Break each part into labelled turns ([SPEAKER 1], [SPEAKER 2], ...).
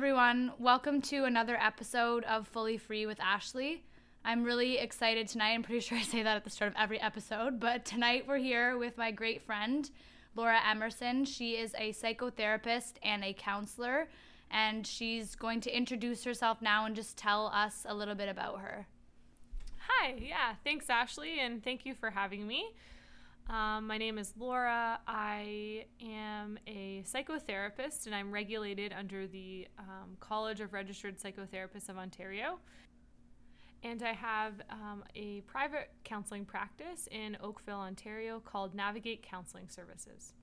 [SPEAKER 1] everyone. Welcome to another episode of Fully Free with Ashley. I'm really excited tonight. I'm pretty sure I say that at the start of every episode, but tonight we're here with my great friend, Laura Emerson. She is a psychotherapist and a counselor, and she's going to introduce herself now and just tell us a little bit about her.
[SPEAKER 2] Hi, yeah, thanks, Ashley, and thank you for having me. Um, my name is Laura. I am a psychotherapist and I'm regulated under the um, College of Registered Psychotherapists of Ontario. And I have um, a private counseling practice in Oakville, Ontario called Navigate Counseling Services.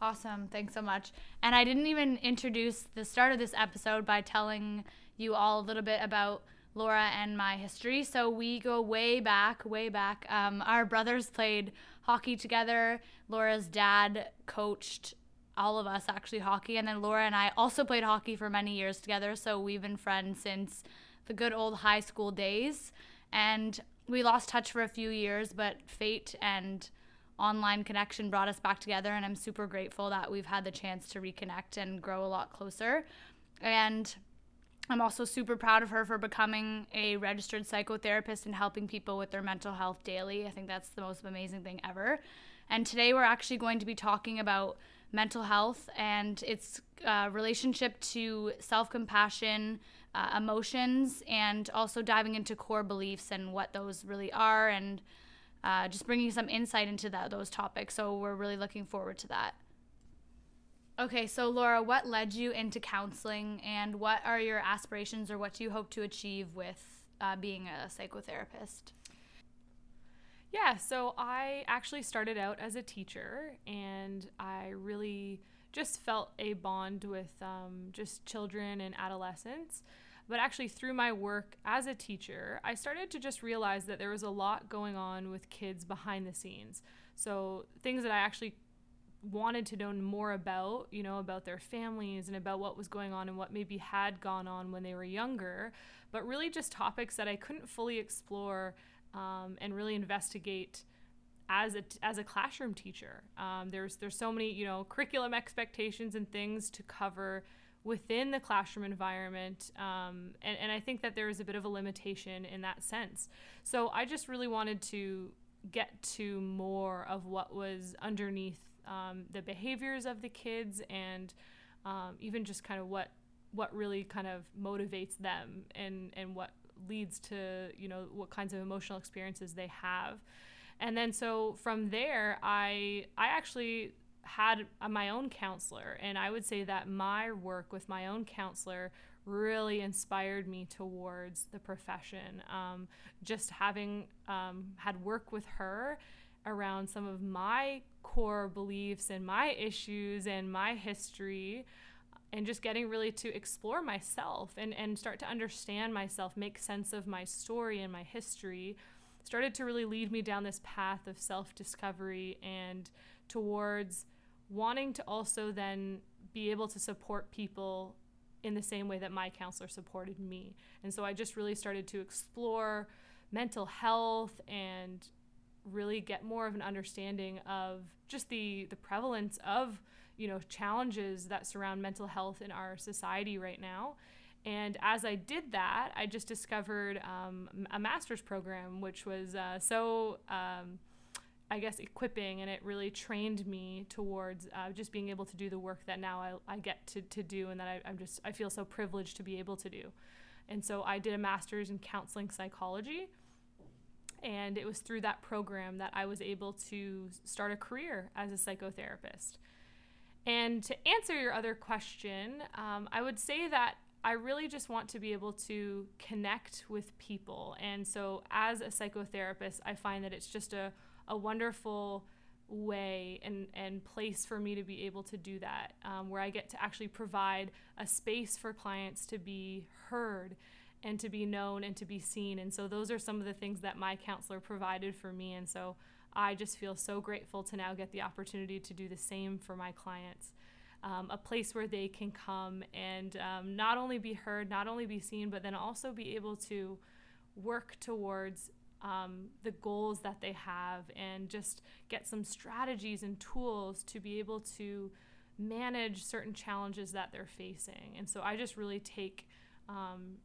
[SPEAKER 1] Awesome. Thanks so much. And I didn't even introduce the start of this episode by telling you all a little bit about Laura and my history. So we go way back, way back. Um, our brothers played hockey together. Laura's dad coached all of us actually hockey, and then Laura and I also played hockey for many years together. So we've been friends since the good old high school days. And we lost touch for a few years, but fate and online connection brought us back together. And I'm super grateful that we've had the chance to reconnect and grow a lot closer. And I'm also super proud of her for becoming a registered psychotherapist and helping people with their mental health daily. I think that's the most amazing thing ever. And today we're actually going to be talking about mental health and its uh, relationship to self compassion, uh, emotions, and also diving into core beliefs and what those really are and uh, just bringing some insight into that, those topics. So we're really looking forward to that. Okay, so Laura, what led you into counseling and what are your aspirations or what do you hope to achieve with uh, being a psychotherapist?
[SPEAKER 2] Yeah, so I actually started out as a teacher and I really just felt a bond with um, just children and adolescents. But actually, through my work as a teacher, I started to just realize that there was a lot going on with kids behind the scenes. So, things that I actually wanted to know more about, you know, about their families and about what was going on and what maybe had gone on when they were younger, but really just topics that I couldn't fully explore um, and really investigate as a as a classroom teacher. Um, there's there's so many you know curriculum expectations and things to cover within the classroom environment, um, and and I think that there is a bit of a limitation in that sense. So I just really wanted to get to more of what was underneath um, the behaviors of the kids and um, even just kind of what what really kind of motivates them and and what leads to you know what kinds of emotional experiences they have. And then so from there i i actually had my own counselor and i would say that my work with my own counselor really inspired me towards the profession. Um, just having um, had work with her around some of my core beliefs and my issues and my history and just getting really to explore myself and, and start to understand myself, make sense of my story and my history, started to really lead me down this path of self discovery and towards wanting to also then be able to support people in the same way that my counselor supported me. And so I just really started to explore mental health and really get more of an understanding of just the the prevalence of you know challenges that surround mental health in our society right now. And as i did that i just discovered um, a master's program which was uh, so um, i guess equipping and it really trained me towards uh, just being able to do the work that now i, I get to, to do and that I, i'm just i feel so privileged to be able to do. And so i did a master's in counseling psychology and it was through that program that I was able to start a career as a psychotherapist. And to answer your other question, um, I would say that I really just want to be able to connect with people. And so, as a psychotherapist, I find that it's just a, a wonderful way and, and place for me to be able to do that, um, where I get to actually provide a space for clients to be heard and to be known and to be seen. And so those are some of the things that my counselor provided for me. And so I just feel so grateful to now get the opportunity to do the same for my clients. Um, a place where they can come and um, not only be heard, not only be seen, but then also be able to work towards um, the goals that they have and just get some strategies and tools to be able to manage certain challenges that they're facing. And so I just really take, um,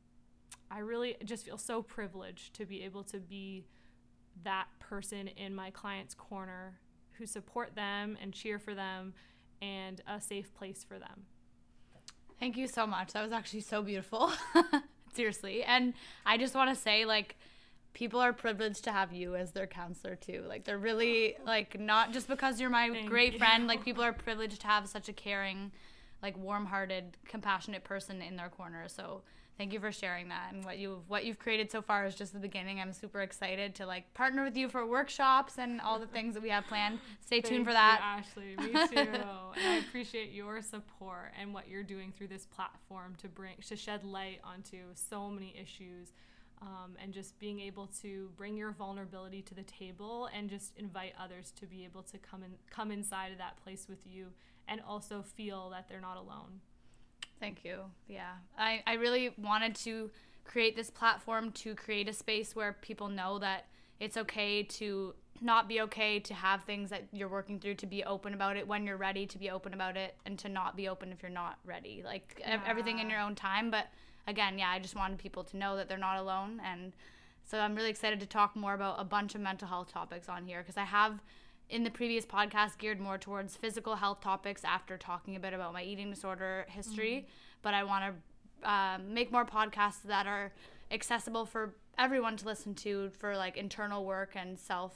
[SPEAKER 2] I really just feel so privileged to be able to be that person in my client's corner who support them and cheer for them and a safe place for them.
[SPEAKER 1] Thank you so much. That was actually so beautiful. Seriously. And I just want to say, like, people are privileged to have you as their counselor too. Like, they're really, like, not just because you're my
[SPEAKER 2] Thank
[SPEAKER 1] great
[SPEAKER 2] you.
[SPEAKER 1] friend, like, people are privileged to have such a caring, like, warm hearted, compassionate person in their corner. So, thank you for sharing that and what you've what you've created so far is just the beginning i'm super excited to like partner with you for workshops and all the things that we have planned stay tuned
[SPEAKER 2] Thank
[SPEAKER 1] for
[SPEAKER 2] you,
[SPEAKER 1] that
[SPEAKER 2] Ashley. Me too. and I appreciate your support and what you're doing through this platform to bring to shed light onto so many issues. Um, and just being able to bring your vulnerability to the table and just invite others to be able to come in come inside of that place with you and also feel that they're not alone.
[SPEAKER 1] Thank you. Yeah. I, I really wanted to create this platform to create a space where people know that it's okay to not be okay, to have things that you're working through, to be open about it when you're ready, to be open about it, and to not be open if you're not ready. Like ev- everything in your own time. But again, yeah, I just wanted people to know that they're not alone. And so I'm really excited to talk more about a bunch of mental health topics on here because I have in the previous podcast geared more towards physical health topics after talking a bit about my eating disorder history. But I want to um, make more podcasts that are accessible for everyone to listen to for like internal work and self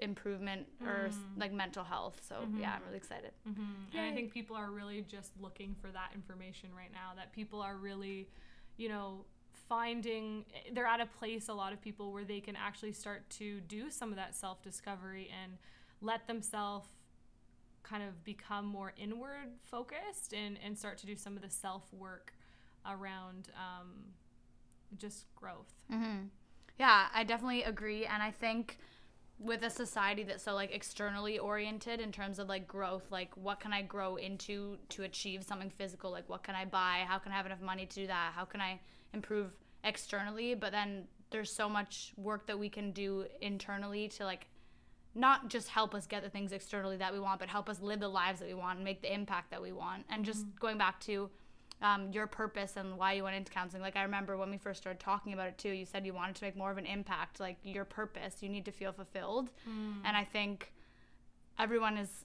[SPEAKER 1] improvement or s like mental health. So yeah, I'm really excited.
[SPEAKER 2] Mm-hmm. And I think people are really just looking for that information right now. That people are really, you know, finding they're at a place. A lot of people where they can actually start to do some of that self discovery and let themselves kind of become more inward focused and and start to do some of the self work around um, just growth.
[SPEAKER 1] hmm Yeah, I definitely agree, and I think with a society that's so like externally oriented in terms of like growth, like what can I grow into to achieve something physical? Like what can I buy? How can I have enough money to do that? How can I improve externally? But then there's so much work that we can do internally to like not just help us get the things externally that we want, but help us live the lives that we want and make the impact that we want. And just mm-hmm. going back to um, your purpose and why you went into counseling. Like I remember when we first started talking about it too. You said you wanted to make more of an impact. Like your purpose, you need to feel fulfilled. Mm. And I think everyone is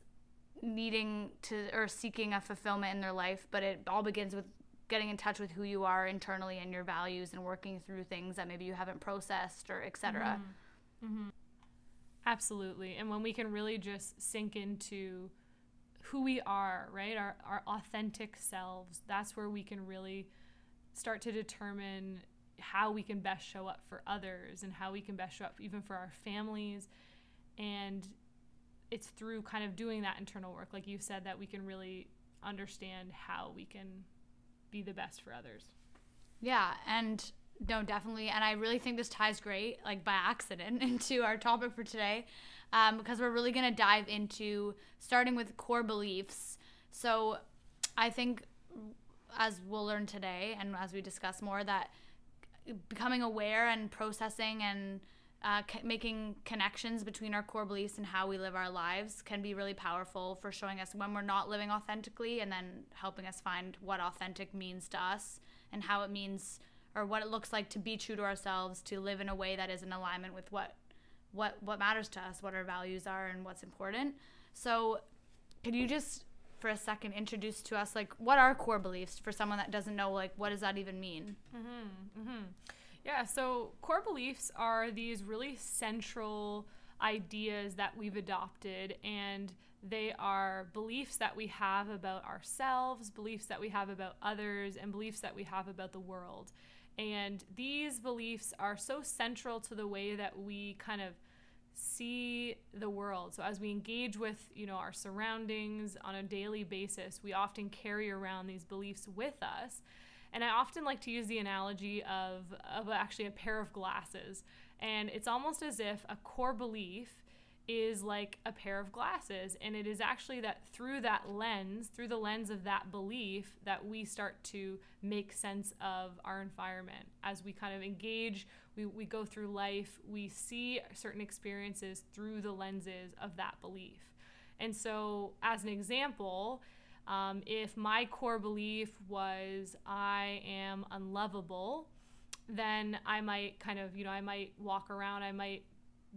[SPEAKER 1] needing to or seeking a fulfillment in their life, but it all begins with getting in touch with who you are internally and your values and working through things that maybe you haven't processed or etc.
[SPEAKER 2] Absolutely. And when we can really just sink into who we are, right? Our, our authentic selves, that's where we can really start to determine how we can best show up for others and how we can best show up even for our families. And it's through kind of doing that internal work, like you said, that we can really understand how we can be the best for others.
[SPEAKER 1] Yeah, and no, definitely. And I really think this ties great, like by accident, into our topic for today, um, because we're really going to dive into starting with core beliefs. So I think, as we'll learn today, and as we discuss more, that becoming aware and processing and uh, c- making connections between our core beliefs and how we live our lives can be really powerful for showing us when we're not living authentically and then helping us find what authentic means to us and how it means or what it looks like to be true to ourselves to live in a way that is in alignment with what what what matters to us what our values are and what's important. So could you just for a second introduce to us like what are core beliefs for someone that doesn't know like what does that even mean? Mm-hmm, mm-hmm.
[SPEAKER 2] Yeah, so core beliefs are these really central ideas that we've adopted, and they are beliefs that we have about ourselves, beliefs that we have about others, and beliefs that we have about the world. And these beliefs are so central to the way that we kind of see the world. So as we engage with, you know, our surroundings on a daily basis, we often carry around these beliefs with us. And I often like to use the analogy of, of actually a pair of glasses. And it's almost as if a core belief is like a pair of glasses. And it is actually that through that lens, through the lens of that belief, that we start to make sense of our environment. As we kind of engage, we, we go through life, we see certain experiences through the lenses of that belief. And so, as an example, Um, if my core belief was I am unlovable, then I might kind of, you know, I might walk around, I might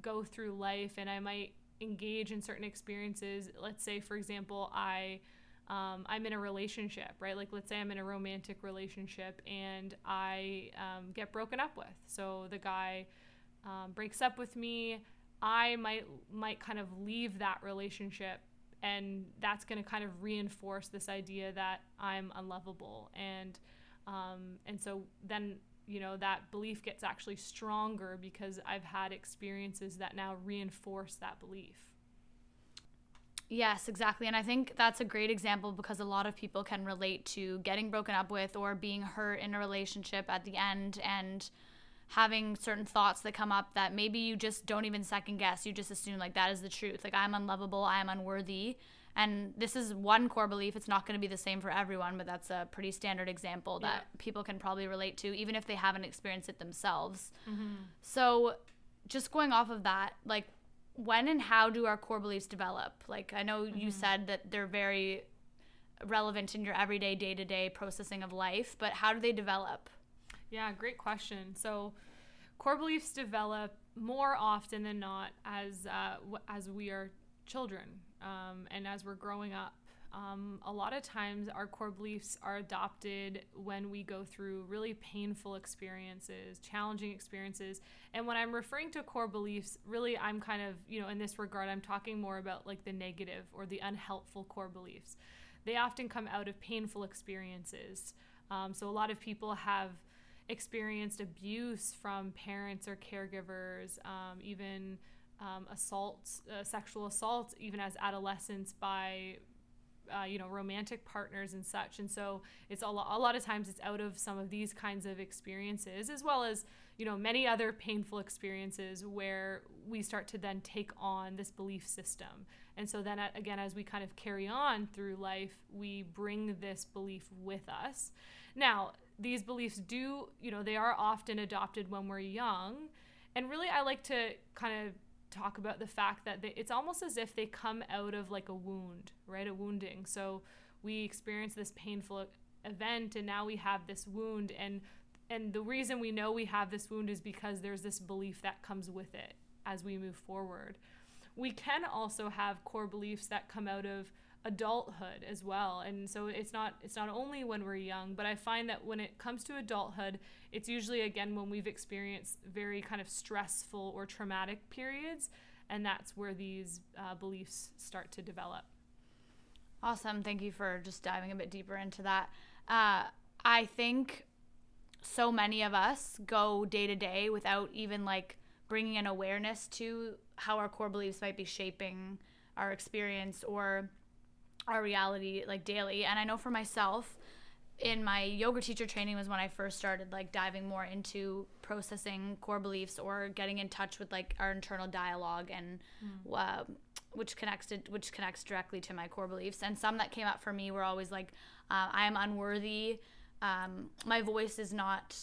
[SPEAKER 2] go through life and I might engage in certain experiences. Let's say, for example, I. Um, I'm in a relationship, right? Like, let's say I'm in a romantic relationship and I um, get broken up with. So the guy um, breaks up with me. I might might kind of leave that relationship and that's going to kind of reinforce this idea that I'm unlovable and um, and so then you know that belief gets actually stronger because I've had experiences that now reinforce that belief.
[SPEAKER 1] Yes, exactly. And I think that's a great example because a lot of people can relate to getting broken up with or being hurt in a relationship at the end and having certain thoughts that come up that maybe you just don't even second guess. You just assume like that is the truth. Like I'm unlovable, I'm unworthy. And this is one core belief. It's not going to be the same for everyone, but that's a pretty standard example that yeah. people can probably relate to, even if they haven't experienced it themselves. Mm-hmm. So, just going off of that, like, when and how do our core beliefs develop? Like, I know mm-hmm. you said that they're very relevant in your everyday, day to day processing of life, but how do they develop?
[SPEAKER 2] Yeah, great question. So, core beliefs develop more often than not as uh, as we are children um, and as we're growing up. Um, a lot of times, our core beliefs are adopted when we go through really painful experiences, challenging experiences. And when I'm referring to core beliefs, really, I'm kind of, you know, in this regard, I'm talking more about like the negative or the unhelpful core beliefs. They often come out of painful experiences. Um, so, a lot of people have experienced abuse from parents or caregivers, um, even um, assaults, uh, sexual assault, even as adolescents by uh, you know romantic partners and such. And so it's a, lo- a lot of times it's out of some of these kinds of experiences as well as you know many other painful experiences where we start to then take on this belief system. And so then again as we kind of carry on through life we bring this belief with us. Now these beliefs do, you know, they are often adopted when we're young. And really, I like to kind of talk about the fact that they, it's almost as if they come out of like a wound, right? A wounding. So we experience this painful event and now we have this wound and and the reason we know we have this wound is because there's this belief that comes with it as we move forward. We can also have core beliefs that come out of adulthood as well. And so it's not it's not only when we're young but i find that when it comes to adulthood it's usually again when we've experienced very kind of stressful or traumatic periods and that's where these uh, beliefs start to develop.
[SPEAKER 1] Awesome. Thank you for just diving a bit deeper into that. Uh, i think so many of us go day to day without even like bringing an awareness to how our core beliefs might be shaping our experience or our reality like daily. And I know for myself, in my yoga teacher training was when I first started like diving more into processing core beliefs or getting in touch with like our internal dialogue and mm. uh, which connects to, which connects directly to my core beliefs. And some that came up for me were always like, uh, I am unworthy. Um, my voice is not,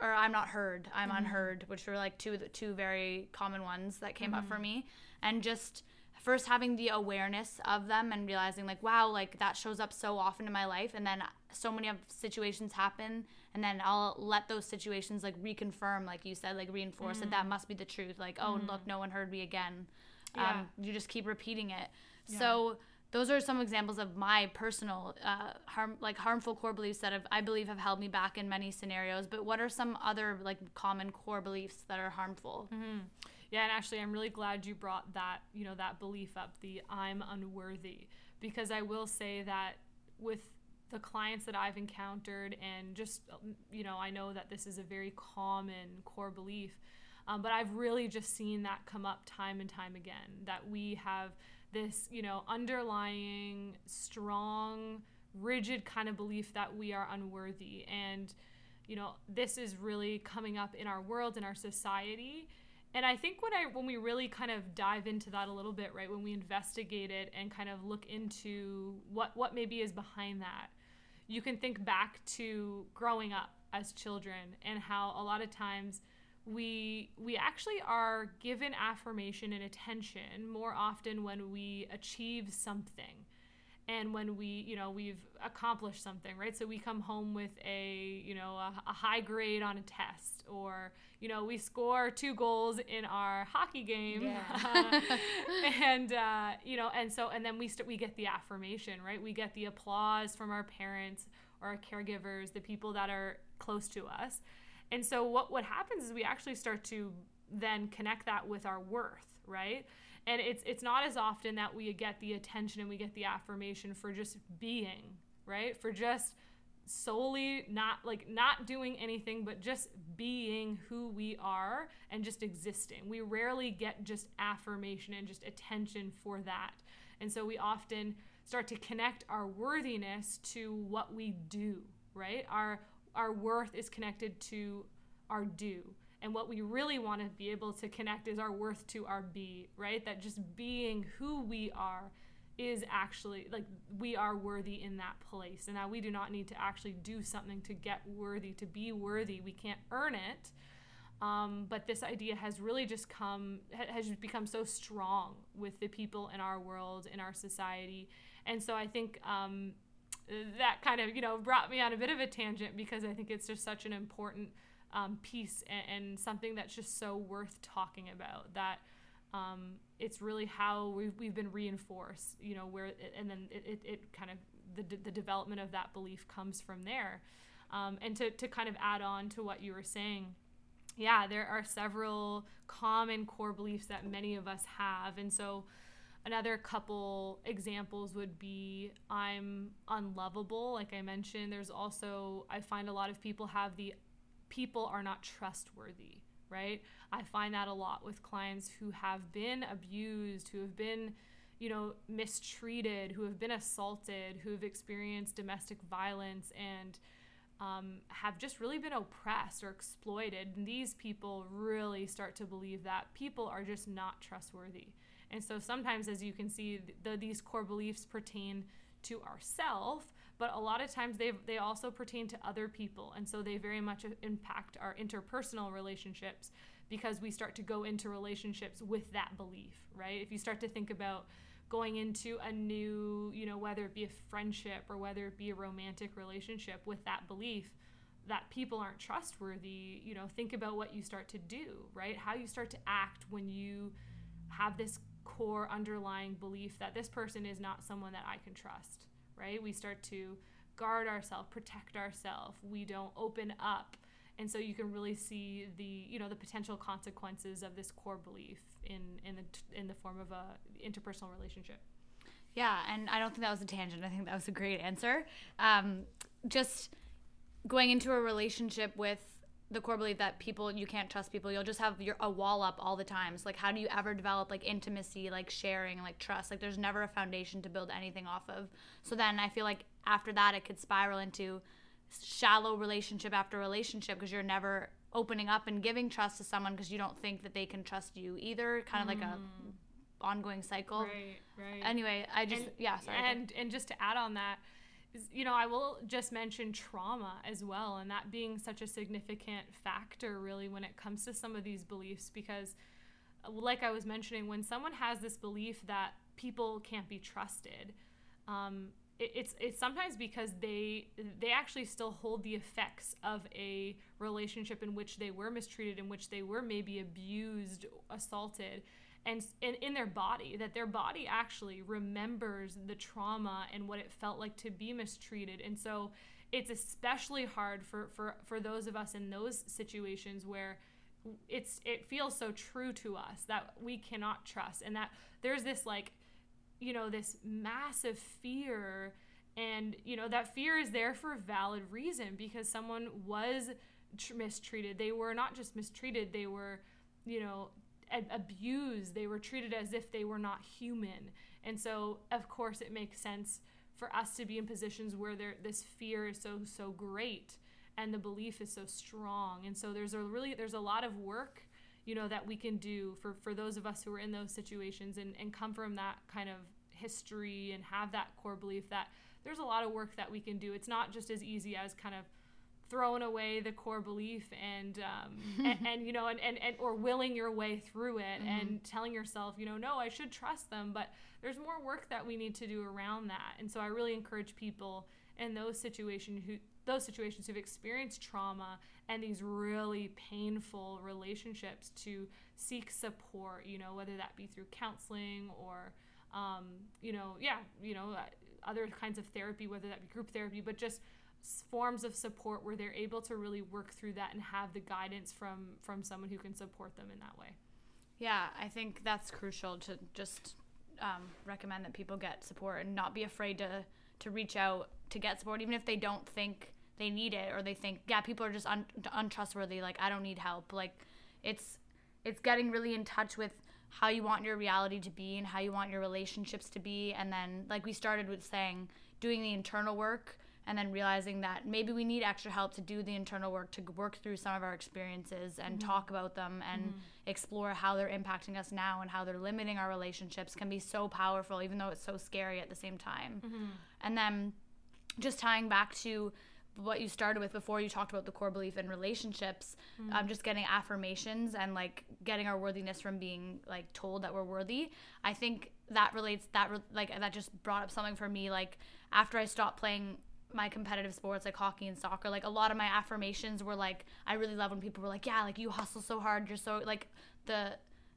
[SPEAKER 1] or I'm not heard. I'm mm-hmm. unheard, which were like two two very common ones that came mm-hmm. up for mm-hmm. me. And just first having the awareness of them and realizing like wow like that shows up so often in my life and then so many of situations happen and then i'll let those situations like reconfirm like you said like reinforce mm-hmm. that that must be the truth like oh mm-hmm. look no one heard me again yeah. um, you just keep repeating it yeah. so those are some examples of my personal uh, harm like harmful core beliefs that have, i believe have held me back in many scenarios but what are some other like common core beliefs that are harmful
[SPEAKER 2] mm-hmm. Yeah, and actually, I'm really glad you brought that, you know, that belief up, the I'm unworthy, because I will say that with the clients that I've encountered, and just, you know, I know that this is a very common core belief, um, but I've really just seen that come up time and time again that we have this, you know, underlying, strong, rigid kind of belief that we are unworthy. And, you know, this is really coming up in our world, in our society and I think when I when we really kind of dive into that a little bit, right, when we investigate it and kind of look into what what maybe is behind that, you can think back to growing up as children and how a lot of times we we actually are given affirmation and attention more often when we achieve something. And when we you know we've accomplished something right? So we come home with a you know a, a, high grade on a test or you know we score two goals in our hockey game. Yeah. and uh, you know and so and then we st- we get the affirmation right? We get the applause from our parents or our caregivers the people that are close to us. And so what what happens is we actually start to then connect that with our worth right and it's it's not as often that we get the attention and we get the affirmation for just being right? For just solely not like not doing anything but just being who we are and just existing. We rarely get just affirmation and just attention for that. And so we often start to connect our worthiness to what we do right? Our our worth is connected to our do and what we really want to be able to connect is our worth to our be, right? That just being who we are is actually like we are worthy in that place. And now we do not need to actually do something to get worthy, to be worthy. We can't earn it. Um, but this idea has really just come has become so strong with the people in our world in our society and so i think um, that kind of you know brought me on a bit of a tangent because i think it's just such an important um, piece and, and, something that's just so worth talking about that um, it's really how we've, we've been reinforced you know where and then it, it, it, kind of the, the development of that belief comes from there. Um, and to, to kind of add on to what you were saying yeah there are several common core beliefs that many of us have. And so another couple examples would be i'm unlovable like i mentioned. There's also i find a lot of people have the people are not trustworthy, right? I find that a lot with clients who have been abused, who have been, you know, mistreated, who have been assaulted, who have experienced domestic violence and um, have just really been oppressed or exploited. And these people really start to believe that people are just not trustworthy. And so sometimes, as you can see, the, these core beliefs pertain to ourself, but a lot of times they they also pertain to other people. And so they very much uh, impact our interpersonal relationships because we start to go into relationships with that belief right? If you start to think about going into a new you know whether it be a friendship or whether it be a romantic relationship with that belief that people aren't trustworthy you know think about what you start to do right? How you start to act when you have this core underlying belief that this person is not someone that I can trust right? We start to guard ourselves, protect ourselves. We don't open up. And so you can really see the, you know, the potential consequences of this core belief in in the in the form of a interpersonal relationship.
[SPEAKER 1] Yeah, and I don't think that was a tangent. I think that was a great answer. Um, just going into a relationship with the core belief that people you can't trust people. You'll just have your a wall up all the times. So like how do you ever develop like intimacy like sharing like trust? Like there's never a foundation to build anything off of. So then i feel like after that it could spiral into shallow relationship after relationship because you're never opening up and giving trust to someone because you don't think that they can trust you either. Kind of mm. like a mm. ongoing cycle.
[SPEAKER 2] Right right.
[SPEAKER 1] Anyway i just and, yeah sorry
[SPEAKER 2] and and just to add on that you know, I will just mention trauma as well, and that being such a significant factor, really, when it comes to some of these beliefs. Because, like I was mentioning, when someone has this belief that people can't be trusted, um, it, it's it's sometimes because they they actually still hold the effects of a relationship in which they were mistreated, in which they were maybe abused, assaulted, and in, in their body that their body actually remembers the trauma and what it felt like to be mistreated. And so it's especially hard for for for those of us in those situations where it's it feels so true to us that we cannot trust and that there's this like you know this massive fear and you know that fear is there for a valid reason because someone was tr- mistreated. They were not just mistreated they were you know abused. They were treated as if they were not human. And so, of course, it makes sense for us to be in positions where there, this fear is so so great and the belief is so strong. And so there's a really there's a lot of work, you know, that we can do for for those of us who are in those situations and and come from that kind of history and have that core belief that there's a lot of work that we can do. It's not just as easy as kind of throwing away the core belief and um, and, and, you know and, and, and or willing your way through it mm-hmm. and telling yourself you know no i should trust them but there's more work that we need to do around that and so i really encourage people in those situations who those situations who've experienced trauma and these really painful relationships to seek support you know whether that be through counseling or um, you know yeah you know uh, other kinds of therapy whether that be group therapy but just forms of support where they're able to really work through that and have the guidance from from someone who can support them in that way.
[SPEAKER 1] Yeah i think that's crucial to just um, recommend that people get support and not be afraid to to reach out to get support even if they don't think they need it or they think yeah people are just un- untrustworthy like i don't need help. Like it's it's getting really in touch with how you want your reality to be and how you want your relationships to be. And then like we started with saying doing the internal work and then realizing that maybe we need extra help to do the internal work to work through some of our experiences and mm-hmm. talk about them and mm-hmm. explore how they're impacting us now and how they're limiting our relationships can be so powerful even though it's so scary at the same time mm-hmm. and then just tying back to what you started with before you talked about the core belief in relationships mm-hmm. um, just getting affirmations and like getting our worthiness from being like told that we're worthy i think that relates that re- like that just brought up something for me like after i stopped playing my competitive sports like hockey and soccer like a lot of my affirmations were like i really love when people were like yeah like you hustle so hard you're so like the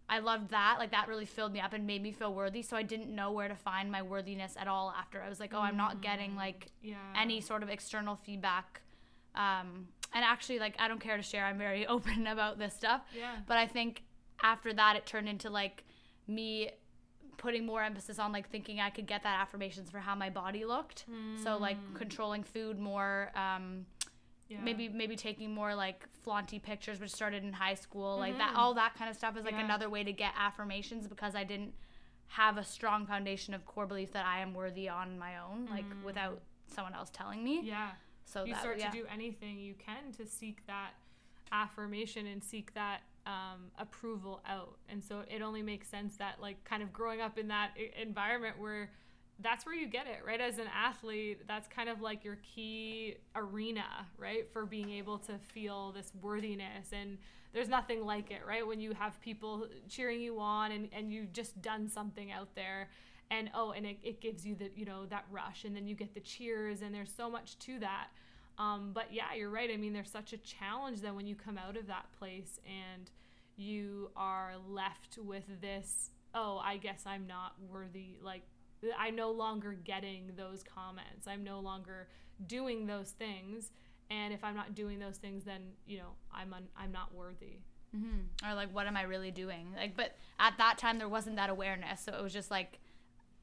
[SPEAKER 1] I loved that. Like that really filled me up and made me feel worthy. So I didn't know where to find my worthiness at all after. I was like, oh, I'm not getting mm, like yeah. any sort of external feedback. Um, and actually, like I don't care to share. I'm very open about this stuff.
[SPEAKER 2] Yeah.
[SPEAKER 1] But I think after that, it turned into like me putting more emphasis on like thinking I could get that affirmations for how my body looked. Mm. So like mm. controlling food more. Um, yeah. maybe maybe taking more like flaunty pictures which started in high school mm-hmm. like that mm-hmm. all that kind of stuff is like yeah. another way to get affirmations because i didn't have a strong foundation of core belief that i am worthy on my own like mm. without someone else telling me
[SPEAKER 2] yeah
[SPEAKER 1] so
[SPEAKER 2] you
[SPEAKER 1] that,
[SPEAKER 2] start
[SPEAKER 1] yeah.
[SPEAKER 2] to do anything you can to seek that affirmation and seek that um, approval out and so it only makes sense that like kind of growing up in that environment where that's where you get it, right? As an athlete, that's kind of like your key arena, right? For being able to feel this worthiness. And there's nothing like it, right? When you have people cheering you on and, and you've just done something out there. And oh, and it, it gives you the, you know, that rush. And then you get the cheers, and there's so much to that. Um, but yeah, you're right. I mean, there's such a challenge that when you come out of that place and you are left with this, oh, I guess I'm not worthy, like I'm no longer getting those comments. I'm no longer doing those things. And if I'm not doing those things, then you know I'm un- I'm not worthy.
[SPEAKER 1] Mm-hmm. Or like, what am I really doing? Like, but at that time there wasn't that awareness, so it was just like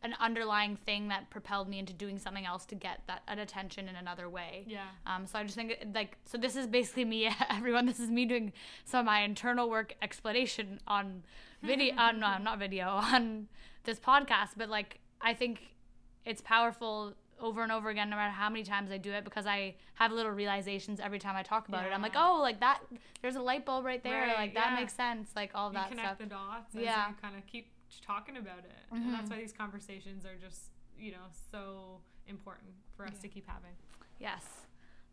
[SPEAKER 1] an underlying thing that propelled me into doing something else to get that, that attention in another way.
[SPEAKER 2] Yeah.
[SPEAKER 1] Um. So I just think like so this is basically me, everyone. This is me doing some of my internal work explanation on video. uh, no, not video on this podcast, but like I think it's powerful over and over again, no matter how many times I do it, because I have little realizations every time I talk about yeah. it. I'm like, oh, like that. There's a light bulb right there. Right, like that yeah. makes sense. Like all
[SPEAKER 2] you
[SPEAKER 1] that
[SPEAKER 2] connect
[SPEAKER 1] stuff.
[SPEAKER 2] the dots. yeah. you kind of keep talking about it, mm-hmm. and that's why these conversations are just you know so important for us yeah. to keep having.
[SPEAKER 1] Yes,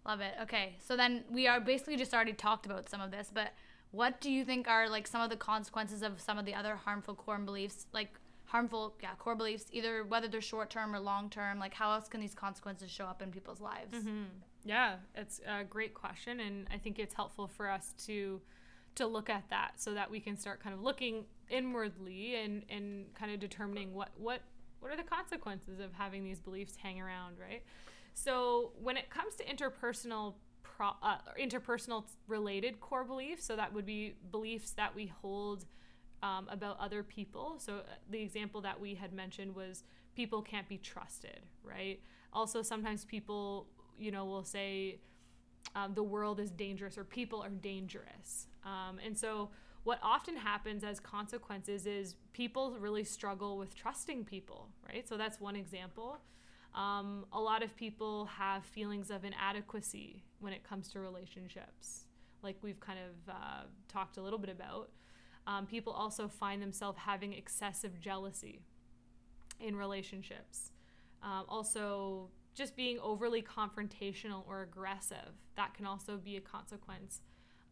[SPEAKER 1] love it. Okay, so then we are basically just already talked about some of this, but what do you think are like some of the consequences of some of the other harmful core beliefs, like? harmful yeah core beliefs either whether they're short term or long term like how else can these consequences show up in people's lives
[SPEAKER 2] mm-hmm. yeah it's a great question and i think it's helpful for us to to look at that so that we can start kind of looking inwardly and and kind of determining what what what are the consequences of having these beliefs hang around right so when it comes to interpersonal pro, uh, interpersonal related core beliefs so that would be beliefs that we hold um, about other people. So uh, the example that we had mentioned was people can't be trusted, right? Also, sometimes people, you know, will say um, the world is dangerous or people are dangerous. Um, and so what often happens as consequences is people really struggle with trusting people, right? So that's one example. Um, a lot of people have feelings of inadequacy when it comes to relationships, like we've kind of uh, talked a little bit about. Um, people also find themselves having excessive jealousy in relationships. Um, also, just being overly confrontational or aggressive. That can also be a consequence.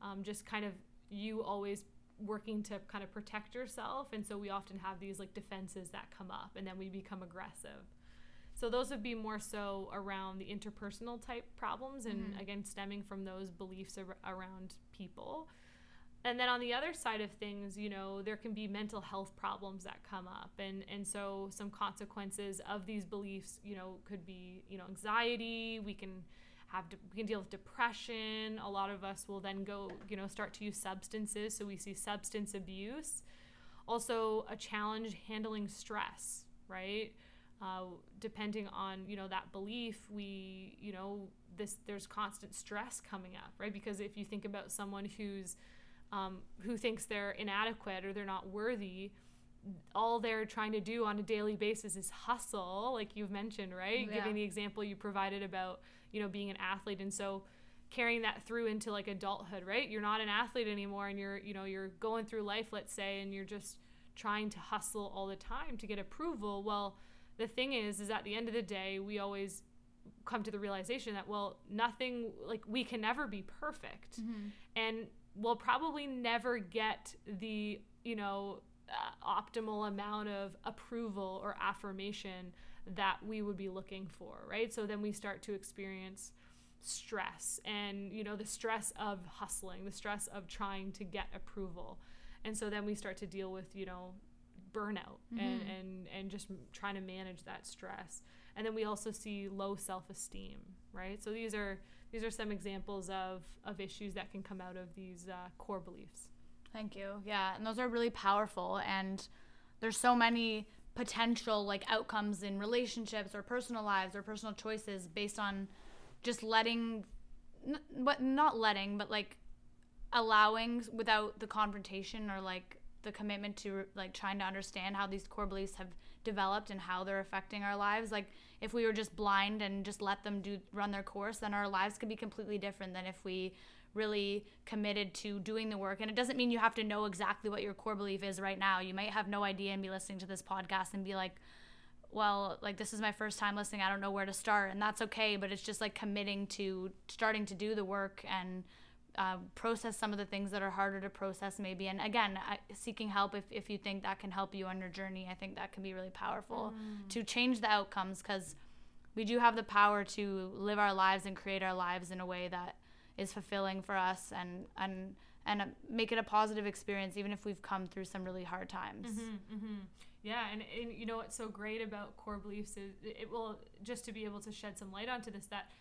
[SPEAKER 2] Um, just kind of you always working to kind of protect yourself. And so we often have these like defenses that come up and then we become aggressive. So those would be more so around the interpersonal type problems and mm-hmm. again stemming from those beliefs ar- around people. And then on the other side of things, you know, there can be mental health problems that come up and and so some consequences of these beliefs, you know, could be, you know, anxiety, we can have we can deal with depression. A lot of us will then go, you know, start to use substances, so we see substance abuse. Also a challenge handling stress, right? uh, depending on you know that belief we you know this there's constant stress coming up right because if you think about someone who's um, who thinks they're inadequate or they're not worthy all they're trying to do on a daily basis is hustle like you've mentioned right yeah. giving the example you provided about you know being an athlete and so carrying that through into like adulthood right you're not an athlete anymore and you're you know you're going through life let's say and you're just trying to hustle all the time to get approval well the thing is is at the end of the day we always come to the realization that well nothing like we can never be perfect mm-hmm. and we'll probably never get the you know uh, optimal amount of approval or affirmation that we would be looking for right? So then we start to experience stress and you know the stress of hustling the stress of trying to get approval. And so then we start to deal with you know burnout mm-hmm. and, and and just trying to manage that stress and then we also see low self-esteem right? So these are these are some examples of of issues that can come out of these uh, core beliefs.
[SPEAKER 1] Thank you. Yeah and those are really powerful and there's so many potential like outcomes in relationships or personal lives or personal choices based on just letting but not letting but like allowing without the confrontation or like the commitment to like trying to understand how these core beliefs have developed and how they're affecting our lives. Like if we were just blind and just let them do run their course then our lives could be completely different than if we really committed to doing the work. And it doesn't mean you have to know exactly what your core belief is right now. You might have no idea and be listening to this podcast and be like well like this is my first time listening. I don't know where to start. And that's okay but it's just like committing to starting to do the work and uh, process some of the things that are harder to process maybe and again seeking help if, if you think that can help you on your journey i think that can be really powerful mm. to change the outcomes because we do have the power to live our lives and create our lives in a way that is fulfilling for us and and and make it a positive experience even if we've come through some really hard times
[SPEAKER 2] mm-hmm, mm-hmm. yeah and, and you know what's so great about core beliefs is it will just to be able to shed some light onto this that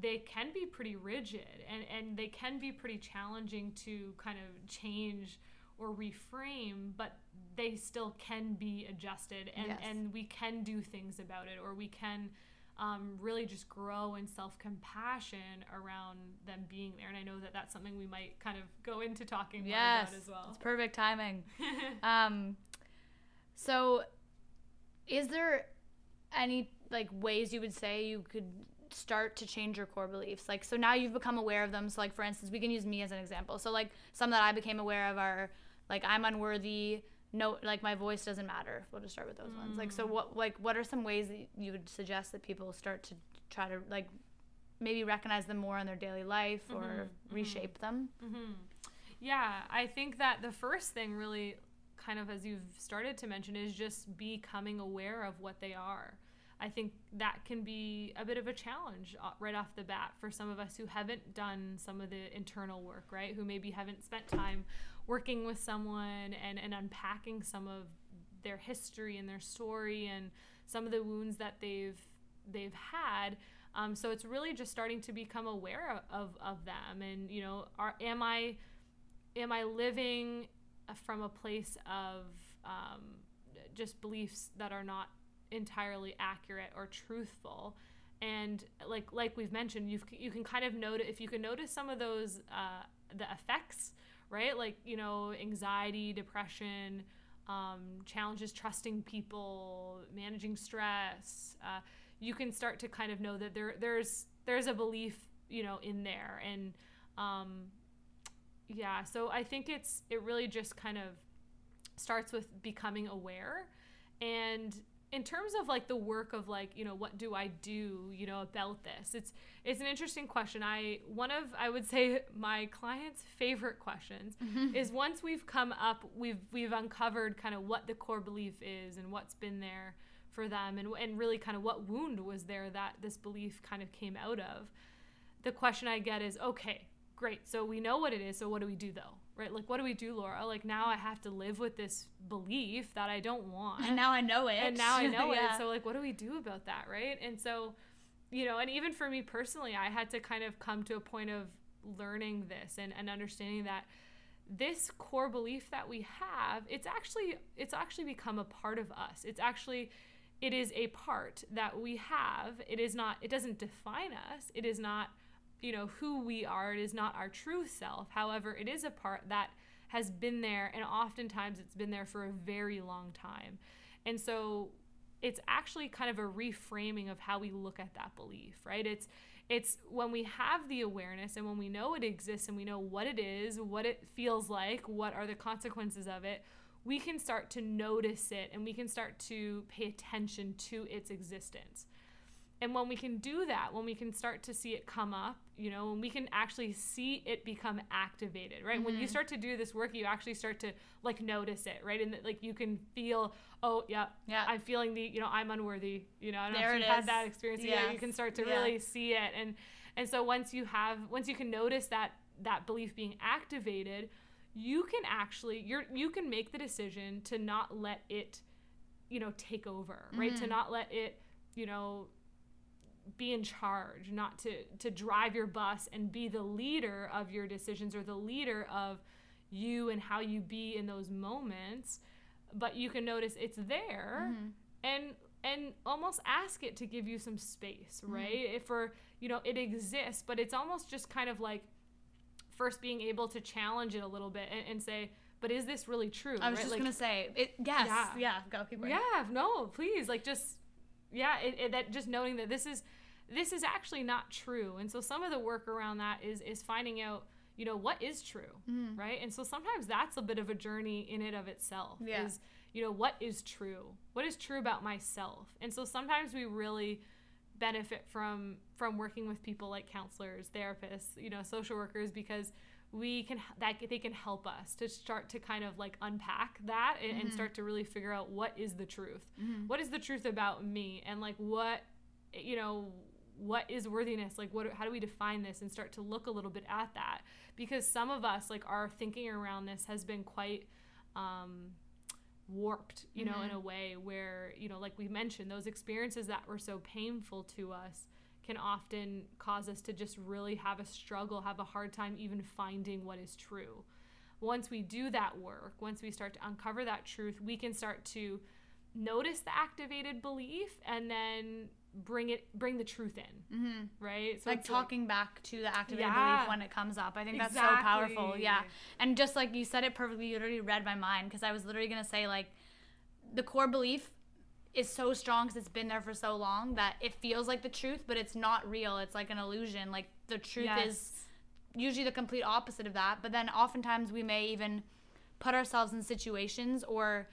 [SPEAKER 2] they can be pretty rigid and, and they can be pretty challenging to kind of change or reframe, but they still can be adjusted and, yes. and we can do things about it or we can um, really just grow in self compassion around them being there. And I know that that's something we might kind of go into talking yes, about as well.
[SPEAKER 1] It's perfect timing. um, so, is there any like ways you would say you could start to change your core beliefs. Like, so now you've become aware of them. So, like, for instance, we can use me as an example. So, like, some that I became aware of are like, I'm unworthy. No, like, my voice doesn't matter. We'll just start with those mm. ones. Like, so what, like, what are some ways that you would suggest that people start to try to, like, maybe recognize them more in their daily life or mm-hmm. reshape mm-hmm. them?
[SPEAKER 2] Mm-hmm. Yeah, I think that the first thing, really, kind of as you've started to mention, is just becoming aware of what they are. I think that can be a bit of a challenge uh, right off the bat for some of us who haven't done some of the internal work, right? Who maybe haven't spent time working with someone and, and unpacking some of their history and their story and some of the wounds that they've they've had. Um, so it's really just starting to become aware of, of them and you know are am I am I living from a place of um, just beliefs that are not entirely accurate or truthful. And like like we've mentioned you you can kind of notice if you can notice some of those uh, the effects right? Like you know anxiety depression um, challenges trusting people managing stress uh, you can start to kind of know that there there's there's a belief you know in there. And um, yeah so i think it's it really just kind of starts with becoming aware. And in terms of like the work of like you know what do i do you know about this? It's it's an interesting question. I one of i would say my clients favorite questions mm-hmm. is once we've come up we've we've uncovered kind of what the core belief is and what's been there for them and, and really kind of what wound was there that this belief kind of came out of the question i get is okay great. So we know what it is. So what do we do though right? Like, what do we do, Laura? Like, now I have to live with this belief that I don't want.
[SPEAKER 1] And now I know it.
[SPEAKER 2] And now I know yeah. it. So, like, what do we do about that, right? And so, you know, and even for me personally, I had to kind of come to a point of learning this and, and understanding that this core belief that we have it's actually it's actually become a part of us it's actually it is a part that we have it is not it doesn't define us it is not you know who we are. It is not our true self. However it is a part that has been there and oftentimes it's been there for a very long time. And so it's actually kind of a reframing of how we look at that belief right? It's it's when we have the awareness and when we know it exists and we know what it is what it feels like what are the consequences of it we can start to notice it and we can start to pay attention to its existence and when we can do that, when we can start to see it come up, you know, when we can actually see it become activated, right? Mm-hmm. When you mm-hmm. start to do this work, you actually start to like notice it, right? And like you can feel, oh yeah, yeah, I'm feeling the, you know, I'm unworthy. You know, I don't there know if you had that experience. Yes. Yeah, you can start to yeah. really see it, and and so once you have, once you can notice that that belief being activated, you can actually you're you can make the decision to not let it, you know, take over, right? Mm-hmm. To not let it, you know be in charge, not to to drive your bus and be the leader of your decisions or the leader of you and how you be in those moments. But you can notice it's there mm-hmm. and and almost ask it to give you some space, mm-hmm. right? Mm-hmm. If for you know it exists, but it's almost just kind of like first being able to challenge it a little bit and, and say, but is this really true?
[SPEAKER 1] I was right? just like, gonna say, it, yes, yeah, yeah, go keep going.
[SPEAKER 2] Yeah, no, please, like just yeah, it, it, that just knowing that this is this is actually not true. And so some of the work around that is is finding out, you know, what is true, mm. right? And so sometimes that's a bit of a journey in it of itself. Yeah. Is you know what is true? What is true about myself? And so sometimes we really benefit from from working with people like counselors, therapists, you know, social workers because we can that they can help us to start to kind of like unpack that and, mm-hmm. and start to really figure out what is the truth mm-hmm. what is the truth about me and like what you know what is worthiness like what how do we define this and start to look a little bit at that because some of us like our thinking around this has been quite um warped you know mm-hmm. in a way where you know like we mentioned those experiences that were so painful to us can often cause us to just really have a struggle have a hard time even finding what is true. Once we do that work once we start to uncover that truth we can start to notice the activated belief and then bring it bring the truth in. Mm-hmm. right?
[SPEAKER 1] So like talking like, back to the activated yeah, belief when it comes up. I think that's exactly. so powerful. Yeah. And just like you said it perfectly you literally read my mind because i was literally going to say like the core belief is so strong because it's been there for so long that it feels like the truth but it's not real it's like an illusion like the truth yes. is usually the complete opposite of that but then oftentimes we may even put ourselves in situations or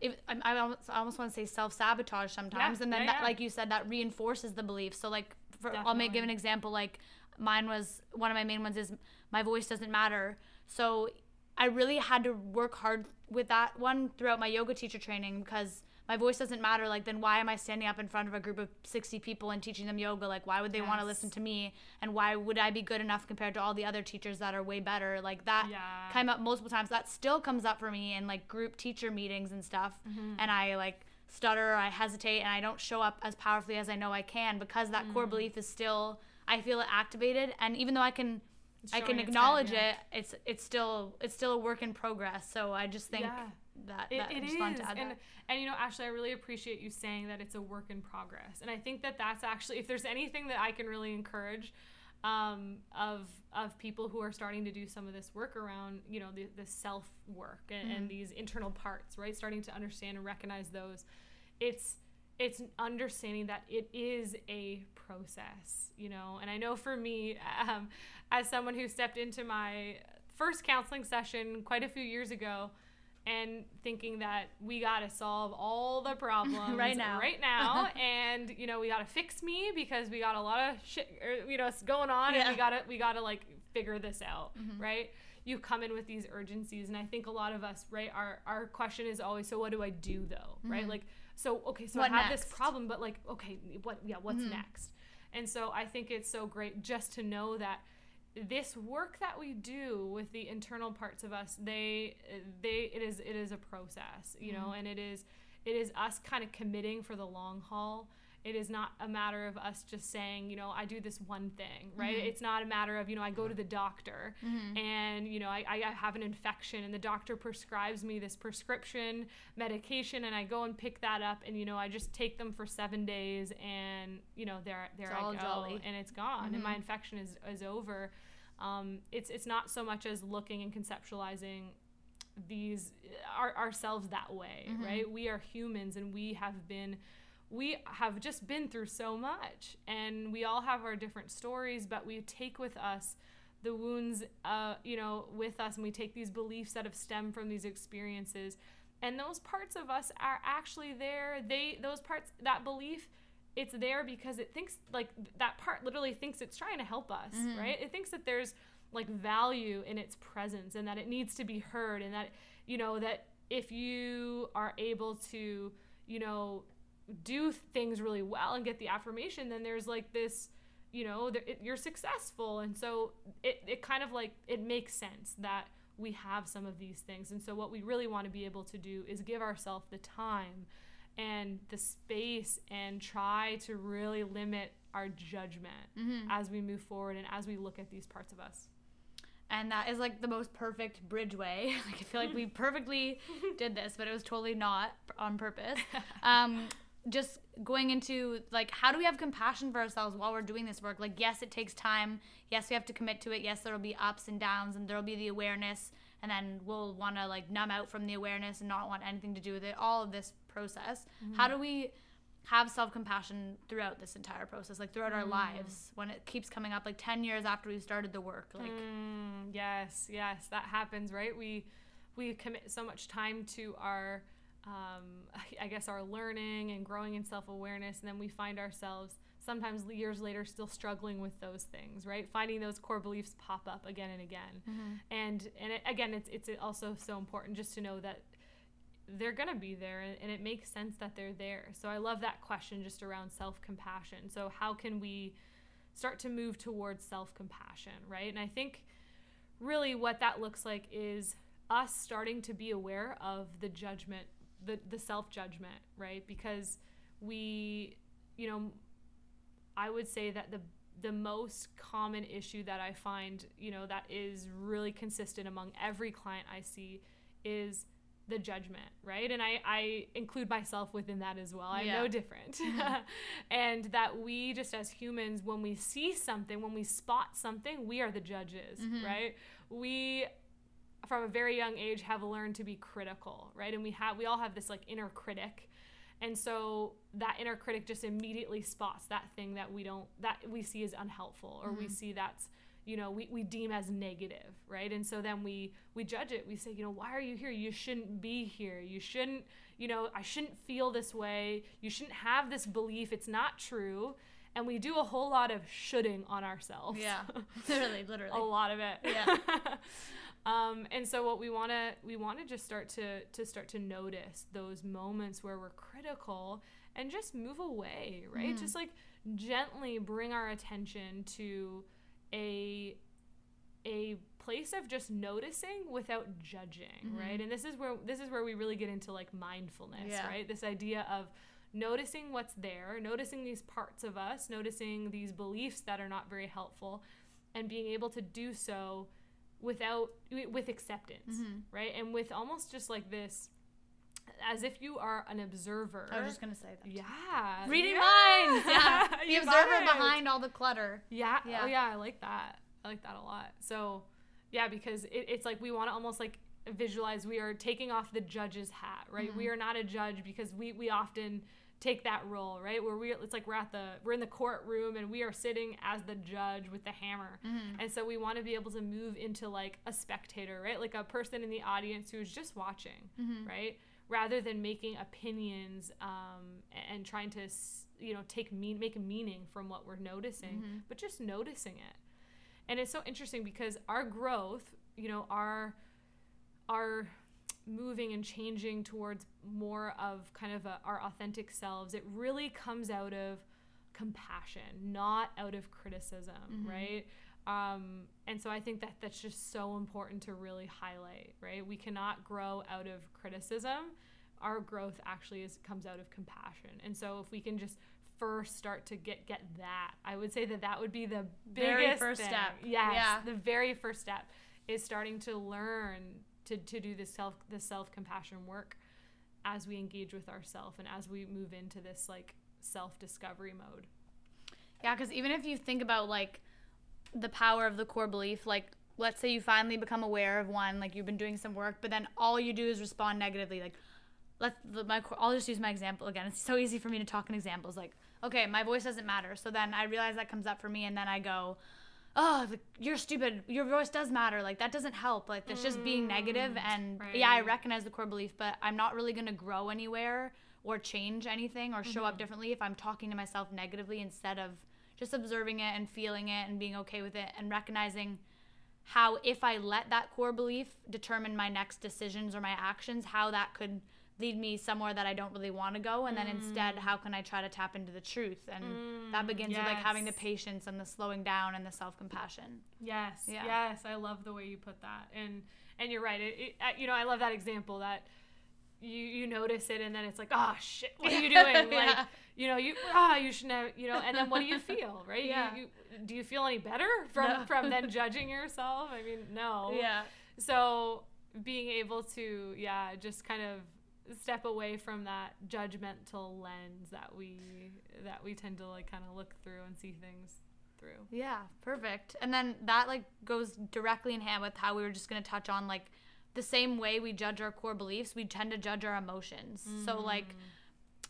[SPEAKER 1] if, I, almost, I almost want to say self sabotage sometimes, yeah, and then yeah, that, yeah. like you said, that reinforces the belief. So like, for, I'll make give an example. Like mine was one of my main ones is my voice doesn't matter. So I really had to work hard with that one throughout my yoga teacher training because my voice doesn't matter like then why am i standing up in front of a group of 60 people and teaching them yoga like why would they yes. want to listen to me and why would i be good enough compared to all the other teachers that are way better like that yeah. came up multiple times that still comes up for me in like group teacher meetings and stuff mm-hmm. and i like stutter i hesitate and i don't show up as powerfully as i know i can because that mm. core belief is still i feel it activated and even though i can I can acknowledge head, yeah. it. It's it's still it's still a work in progress. So I just think yeah that,
[SPEAKER 2] it, it is. and, that. and you know ashley i really appreciate you saying that it's a work in progress and i think that that's actually if there's anything that i can really encourage um, of of people who are starting to do some of this work around you know the, the self work and, mm-hmm. and these internal parts right starting to understand and recognize those it's it's understanding that it is a process you know and i know for me um, as someone who stepped into my first counseling session quite a few years ago and thinking that we got to solve all the problems
[SPEAKER 1] Right now.
[SPEAKER 2] right now and you know we got to fix me because we got a lot of shit or, you know going on and we got to we got to like figure this out
[SPEAKER 1] Mhm.
[SPEAKER 2] right you come in with these urgencies and i think a lot of us right our our question is always so what do i do though right
[SPEAKER 1] Mhm.
[SPEAKER 2] like so okay so
[SPEAKER 1] What
[SPEAKER 2] i have this problem but like okay what yeah what's
[SPEAKER 1] Mhm.
[SPEAKER 2] next and so i think it's so great just to know that this work that we do with the internal parts of us they they it is it is a process you know
[SPEAKER 1] Mhm.
[SPEAKER 2] and it is it is us kind of committing for the long haul it is not a matter of us just saying you know i do this one thing right
[SPEAKER 1] Mhm.
[SPEAKER 2] it's not a matter of you know i go to the doctor
[SPEAKER 1] Mhm.
[SPEAKER 2] and you know I, I have an infection and the doctor prescribes me this prescription medication and i go and pick that up and you know i just take them for seven days and you know there there
[SPEAKER 1] It's
[SPEAKER 2] i
[SPEAKER 1] all
[SPEAKER 2] go
[SPEAKER 1] jolly.
[SPEAKER 2] and it's gone and my
[SPEAKER 1] Mhm.
[SPEAKER 2] infection is, is over um, it's it's not so much as looking and conceptualizing these our, ourselves that way
[SPEAKER 1] Mhm.
[SPEAKER 2] right we are humans and we have been we have just been through so much and we all have our different stories but we take with us the wounds uh, you know with us and we take these beliefs that have stemmed from these experiences. And those parts of us are actually there. They those parts that belief it's there because it thinks like that part literally thinks it's trying to help us
[SPEAKER 1] Mhm.
[SPEAKER 2] right? It thinks that there's like value in its presence and that it needs to be heard and that you know that if you are able to you know do things really well and get the affirmation then there's like this you know it, you're successful and so it, it kind of like it makes sense that we have some of these things and so what we really want to be able to do is give ourselves the time and the space and try to really limit our judgment
[SPEAKER 1] Mhm.
[SPEAKER 2] as we move forward and as we look at these parts of us
[SPEAKER 1] and that is like the most perfect bridge way. Like I feel like we perfectly did this, but it was totally not on purpose. Um, just going into like how do we have compassion for ourselves while we're doing this work? Like yes, it takes time. Yes, we have to commit to it. Yes, there'll be ups and downs, and there'll be the awareness, and then we'll want to like numb out from the awareness and not want anything to do with it. All of this process. How do we? have self-compassion throughout this entire process like throughout our
[SPEAKER 2] Mm.
[SPEAKER 1] lives when it keeps coming up like 10 years after we've started the work like
[SPEAKER 2] Mm, yes, yes, that happens, right? We we commit so much time to our um, I guess our learning and growing in self-awareness and then we find ourselves sometimes years later still struggling with those things, right? Finding those core beliefs pop up again and again.
[SPEAKER 1] Mhm.
[SPEAKER 2] And and it, again it's it's also so important just to know that they're going to be there and, and it makes sense that they're there. So I love that question just around self-compassion. So how can we start to move towards self-compassion, right? And I think really what that looks like is us starting to be aware of the judgment, the the self-judgment, right? Because we, you know, I would say that the the most common issue that I find, you know, that is really consistent among every client I see is the judgment, right? And I, I include myself within that as well. I'm
[SPEAKER 1] Yeah.
[SPEAKER 2] no different. and that we just as humans, when we see something, when we spot something, we are the judges,
[SPEAKER 1] Mhm.
[SPEAKER 2] right? We from a very young age have learned to be critical, right? And we have we all have this like inner critic. And so that inner critic just immediately spots that thing that we don't that we see as unhelpful or we
[SPEAKER 1] Mhm.
[SPEAKER 2] see that's you know we, we deem as negative right? And so then we we judge it. We say you know why are you here? You shouldn't be here. You shouldn't you know i shouldn't feel this way. You shouldn't have this belief. It's not true. And we do a whole lot of shoulding on ourselves.
[SPEAKER 1] Yeah. Literally literally.
[SPEAKER 2] A lot of it.
[SPEAKER 1] Yeah.
[SPEAKER 2] um, and so what we want to we want to just start to to start to notice those moments where we're critical and just move away right
[SPEAKER 1] Mhm.
[SPEAKER 2] just like gently bring our attention to a a place of just noticing without judging
[SPEAKER 1] Mhm.
[SPEAKER 2] right and this is where this is where we really get into like mindfulness
[SPEAKER 1] Yeah.
[SPEAKER 2] right this idea of noticing what's there noticing these parts of us noticing these beliefs that are not very helpful and being able to do so without with acceptance
[SPEAKER 1] Mhm.
[SPEAKER 2] right and with almost just like this as if you are an observer
[SPEAKER 1] i was just gonna say that
[SPEAKER 2] yeah
[SPEAKER 1] reading
[SPEAKER 2] yeah.
[SPEAKER 1] minds yeah the observer
[SPEAKER 2] it.
[SPEAKER 1] behind all the clutter
[SPEAKER 2] yeah.
[SPEAKER 1] Yeah.
[SPEAKER 2] Oh, yeah. I like that. I like that a lot. So, yeah, because it, it's like we want to almost like visualize we are taking off the judge's hat, right?
[SPEAKER 1] Mhm.
[SPEAKER 2] We are not a judge because we, we often take that role, right? Where we it's like we're at the we're in the courtroom and we are sitting as the judge with the hammer.
[SPEAKER 1] Mm-hmm.
[SPEAKER 2] And so we want to be able to move into like a spectator, right? Like a person in the audience who's just watching,
[SPEAKER 1] Mm-hmm.
[SPEAKER 2] right? Rather than making opinions um, and trying to you know take mean make meaning from what we're noticing,
[SPEAKER 1] Mm-hmm.
[SPEAKER 2] but just noticing it. And it's so interesting because our growth, you know, our our moving and changing towards more of kind of a, our authentic selves, it really comes out of compassion, not out of criticism, right? Um, and so I think that that's just so important to really highlight, right? We cannot grow out of criticism. Our growth actually is comes out of compassion. And so if we can just first start to get get that, I would say that that would be the
[SPEAKER 1] Very
[SPEAKER 2] biggest
[SPEAKER 1] first
[SPEAKER 2] thing.
[SPEAKER 1] step.
[SPEAKER 2] Yes,
[SPEAKER 1] Yeah.
[SPEAKER 2] the very first step is starting to learn to, to do this self this self compassion work as we engage with ourselves and as we move into this like self discovery mode.
[SPEAKER 1] Yeah, because even if you think about like the power of the core belief, like let's say you finally become aware of one, like you've been doing some work, but then all you do is respond negatively. Like, let the, my I'll just use my example again. It's so easy for me to talk in examples. Like, okay, my voice doesn't matter. So then I realize that comes up for me, and then I go, oh, you're stupid. Your voice does matter. Like that doesn't help. Like that's just being mm, negative. And yeah, I recognize the core belief, but I'm not really gonna grow anywhere or change anything or show up mm-hmm. differently if I'm talking to myself negatively instead of just observing it and feeling it and being okay with it and recognizing how if I let that core belief determine my next decisions or my actions, how that could lead me somewhere that I don't really want to go and then instead mm. how can I try to tap into the truth and mm, that begins with like having the patience and the slowing down and the self-compassion.
[SPEAKER 2] Yes.
[SPEAKER 1] Yeah.
[SPEAKER 2] Yes, I love the way you put that. And and you're right. It, it you know, I love that example that you you notice it and then it's like, "Oh shit, what are you doing?" Like, you know, you ah, you should have, you know, and then what do you feel, right? You-
[SPEAKER 1] Yeah.
[SPEAKER 2] You, do you feel any better from
[SPEAKER 1] No.
[SPEAKER 2] from then judging yourself? I mean, no. Yeah. So being able to, yeah, just kind of step away from that judgmental lens that we that we tend to like kind of look through and see things through.
[SPEAKER 1] Yeah, perfect. And then that like goes directly in hand with how we were just going to touch on like the same way we judge our core beliefs, we tend to judge our emotions. So mm. like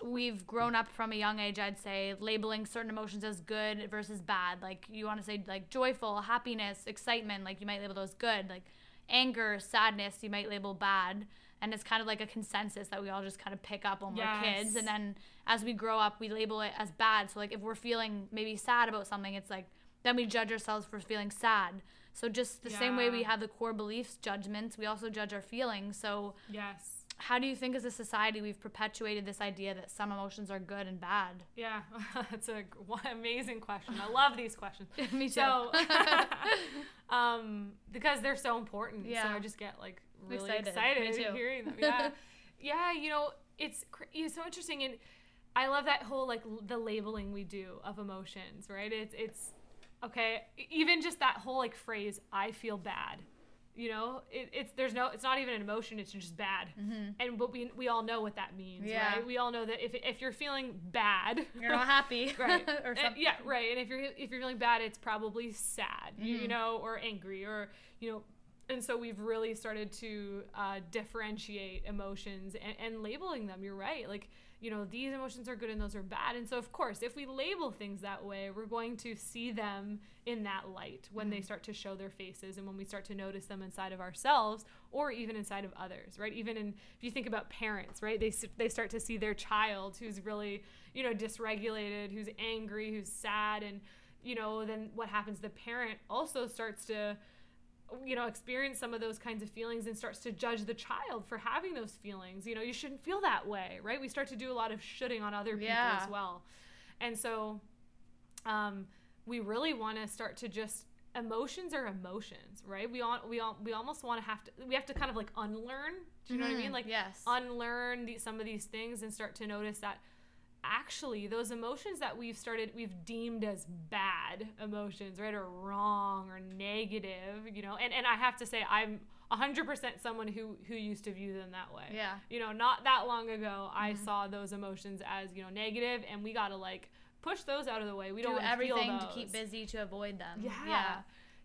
[SPEAKER 1] we've grown up from a young age, I'd say, labeling certain emotions as good versus bad. Like you want to say like joyful, happiness, excitement, like you might label those good. Like anger, sadness, you might label bad. And it's kind of like a consensus that we all just kind of pick up when we're kids. And then as we grow up, we label it as bad. So like if we're feeling maybe sad about something, it's like then we judge ourselves for feeling sad. So just the same way we have the core beliefs judgments, we also judge our feelings. So
[SPEAKER 2] Yes.
[SPEAKER 1] how do you think as a society we've perpetuated this idea that some emotions are good and bad?
[SPEAKER 2] Yeah, that's a amazing question. I love these questions.
[SPEAKER 1] Me too.
[SPEAKER 2] So, um, because they're so important. Yeah. So
[SPEAKER 1] Yeah.
[SPEAKER 2] I just get like really
[SPEAKER 1] Excited.
[SPEAKER 2] excited, hearing them. Yeah, yeah. You know, it's it's so interesting, and I love that whole like l- the labeling we do of emotions. Right? It's it's okay. Even just that whole like phrase, "I feel bad." You know, it, it's there's no, it's not even an emotion. It's just bad, and but we we all know what that means,
[SPEAKER 1] Mm-hmm. Yeah.
[SPEAKER 2] right? We all know that if if you're feeling bad,
[SPEAKER 1] You're not happy.
[SPEAKER 2] right
[SPEAKER 1] or something.
[SPEAKER 2] yeah right and if you're if you're feeling bad it's probably sad
[SPEAKER 1] Mm-hmm.
[SPEAKER 2] you know or angry or you know and so we've really started to uh, differentiate emotions and, and labeling them. You're right. Like you know these emotions are good and those are bad. And so of course if we label things that way we're going to see them in that light when
[SPEAKER 1] Mm-hmm.
[SPEAKER 2] they start to show their faces and when we start to notice them inside of ourselves or even inside of others right? Even in if you think about parents right? They they start to see their child who's really you know dysregulated who's angry who's sad and you know then what happens? The parent also starts to you know experience some of those kinds of feelings and starts to judge the child for having those feelings. You know you shouldn't feel that way right? We start to do a lot of shooting on other people
[SPEAKER 1] Yeah.
[SPEAKER 2] as well. And so um, we really want to start to just emotions are emotions right? We all we all we almost want to have to we have to kind of like unlearn do you know what i mean?
[SPEAKER 1] Mhm,
[SPEAKER 2] like
[SPEAKER 1] yes.
[SPEAKER 2] unlearn these, some of these things and start to notice that actually those emotions that we've started we've deemed as bad emotions right or wrong or negative you know and, and i have to say i'm 100% someone who who used to view them that way
[SPEAKER 1] Yeah.
[SPEAKER 2] you know not that long ago i saw those emotions as you know negative and we gotta like push those out of the way we
[SPEAKER 1] Do
[SPEAKER 2] don't
[SPEAKER 1] everything to keep busy to avoid them.
[SPEAKER 2] Yeah.
[SPEAKER 1] Yeah.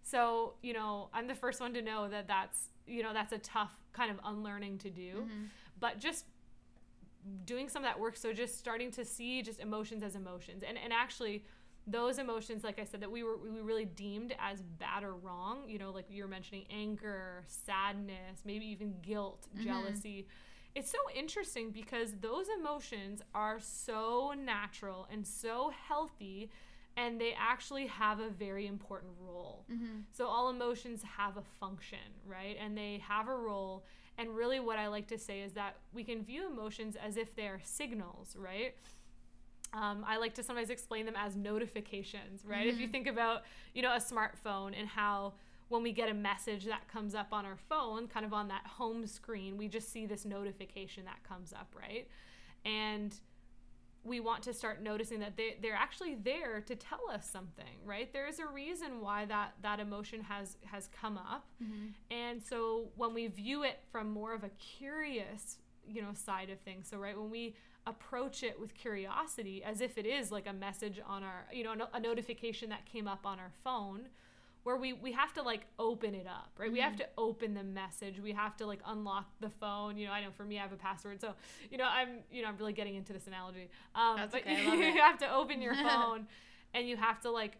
[SPEAKER 2] So, you know, I'm the first one to know that that's, you know, that's a tough kind of unlearning to do.
[SPEAKER 1] Mm-hmm.
[SPEAKER 2] But just doing some of that work so just starting to see just emotions as emotions and and actually those emotions like i said that we were we really deemed as bad or wrong you know like you were mentioning anger sadness maybe even guilt
[SPEAKER 1] Mm-hmm.
[SPEAKER 2] jealousy it's so interesting because those emotions are so natural and so healthy and they actually have a very important role
[SPEAKER 1] Mm-hmm.
[SPEAKER 2] so all emotions have a function right and they have a role and really what i like to say is that we can view emotions as if they are signals right um, I like to sometimes explain them as notifications, right? If you think about, you know, a smartphone and how when we get a message that comes up on our phone, kind of on that home screen, we just see this notification that comes up, right? And we want to start noticing that they, they're actually there to tell us something, right? There's a reason why that, that emotion has, has come up. Mm-hmm. And so when we view it from more of a curious, you know, side of things, so right, when we approach it with curiosity as if it is like a message on our, you know, a notification that came up on our phone, where we we have to like open it up right? We have to open the message. We have to like unlock the phone. You know i know for me i have a password. So you know i'm you know i'm really getting into this analogy. Um
[SPEAKER 1] That's
[SPEAKER 2] but
[SPEAKER 1] okay, I love
[SPEAKER 2] you have to open your phone and you have to like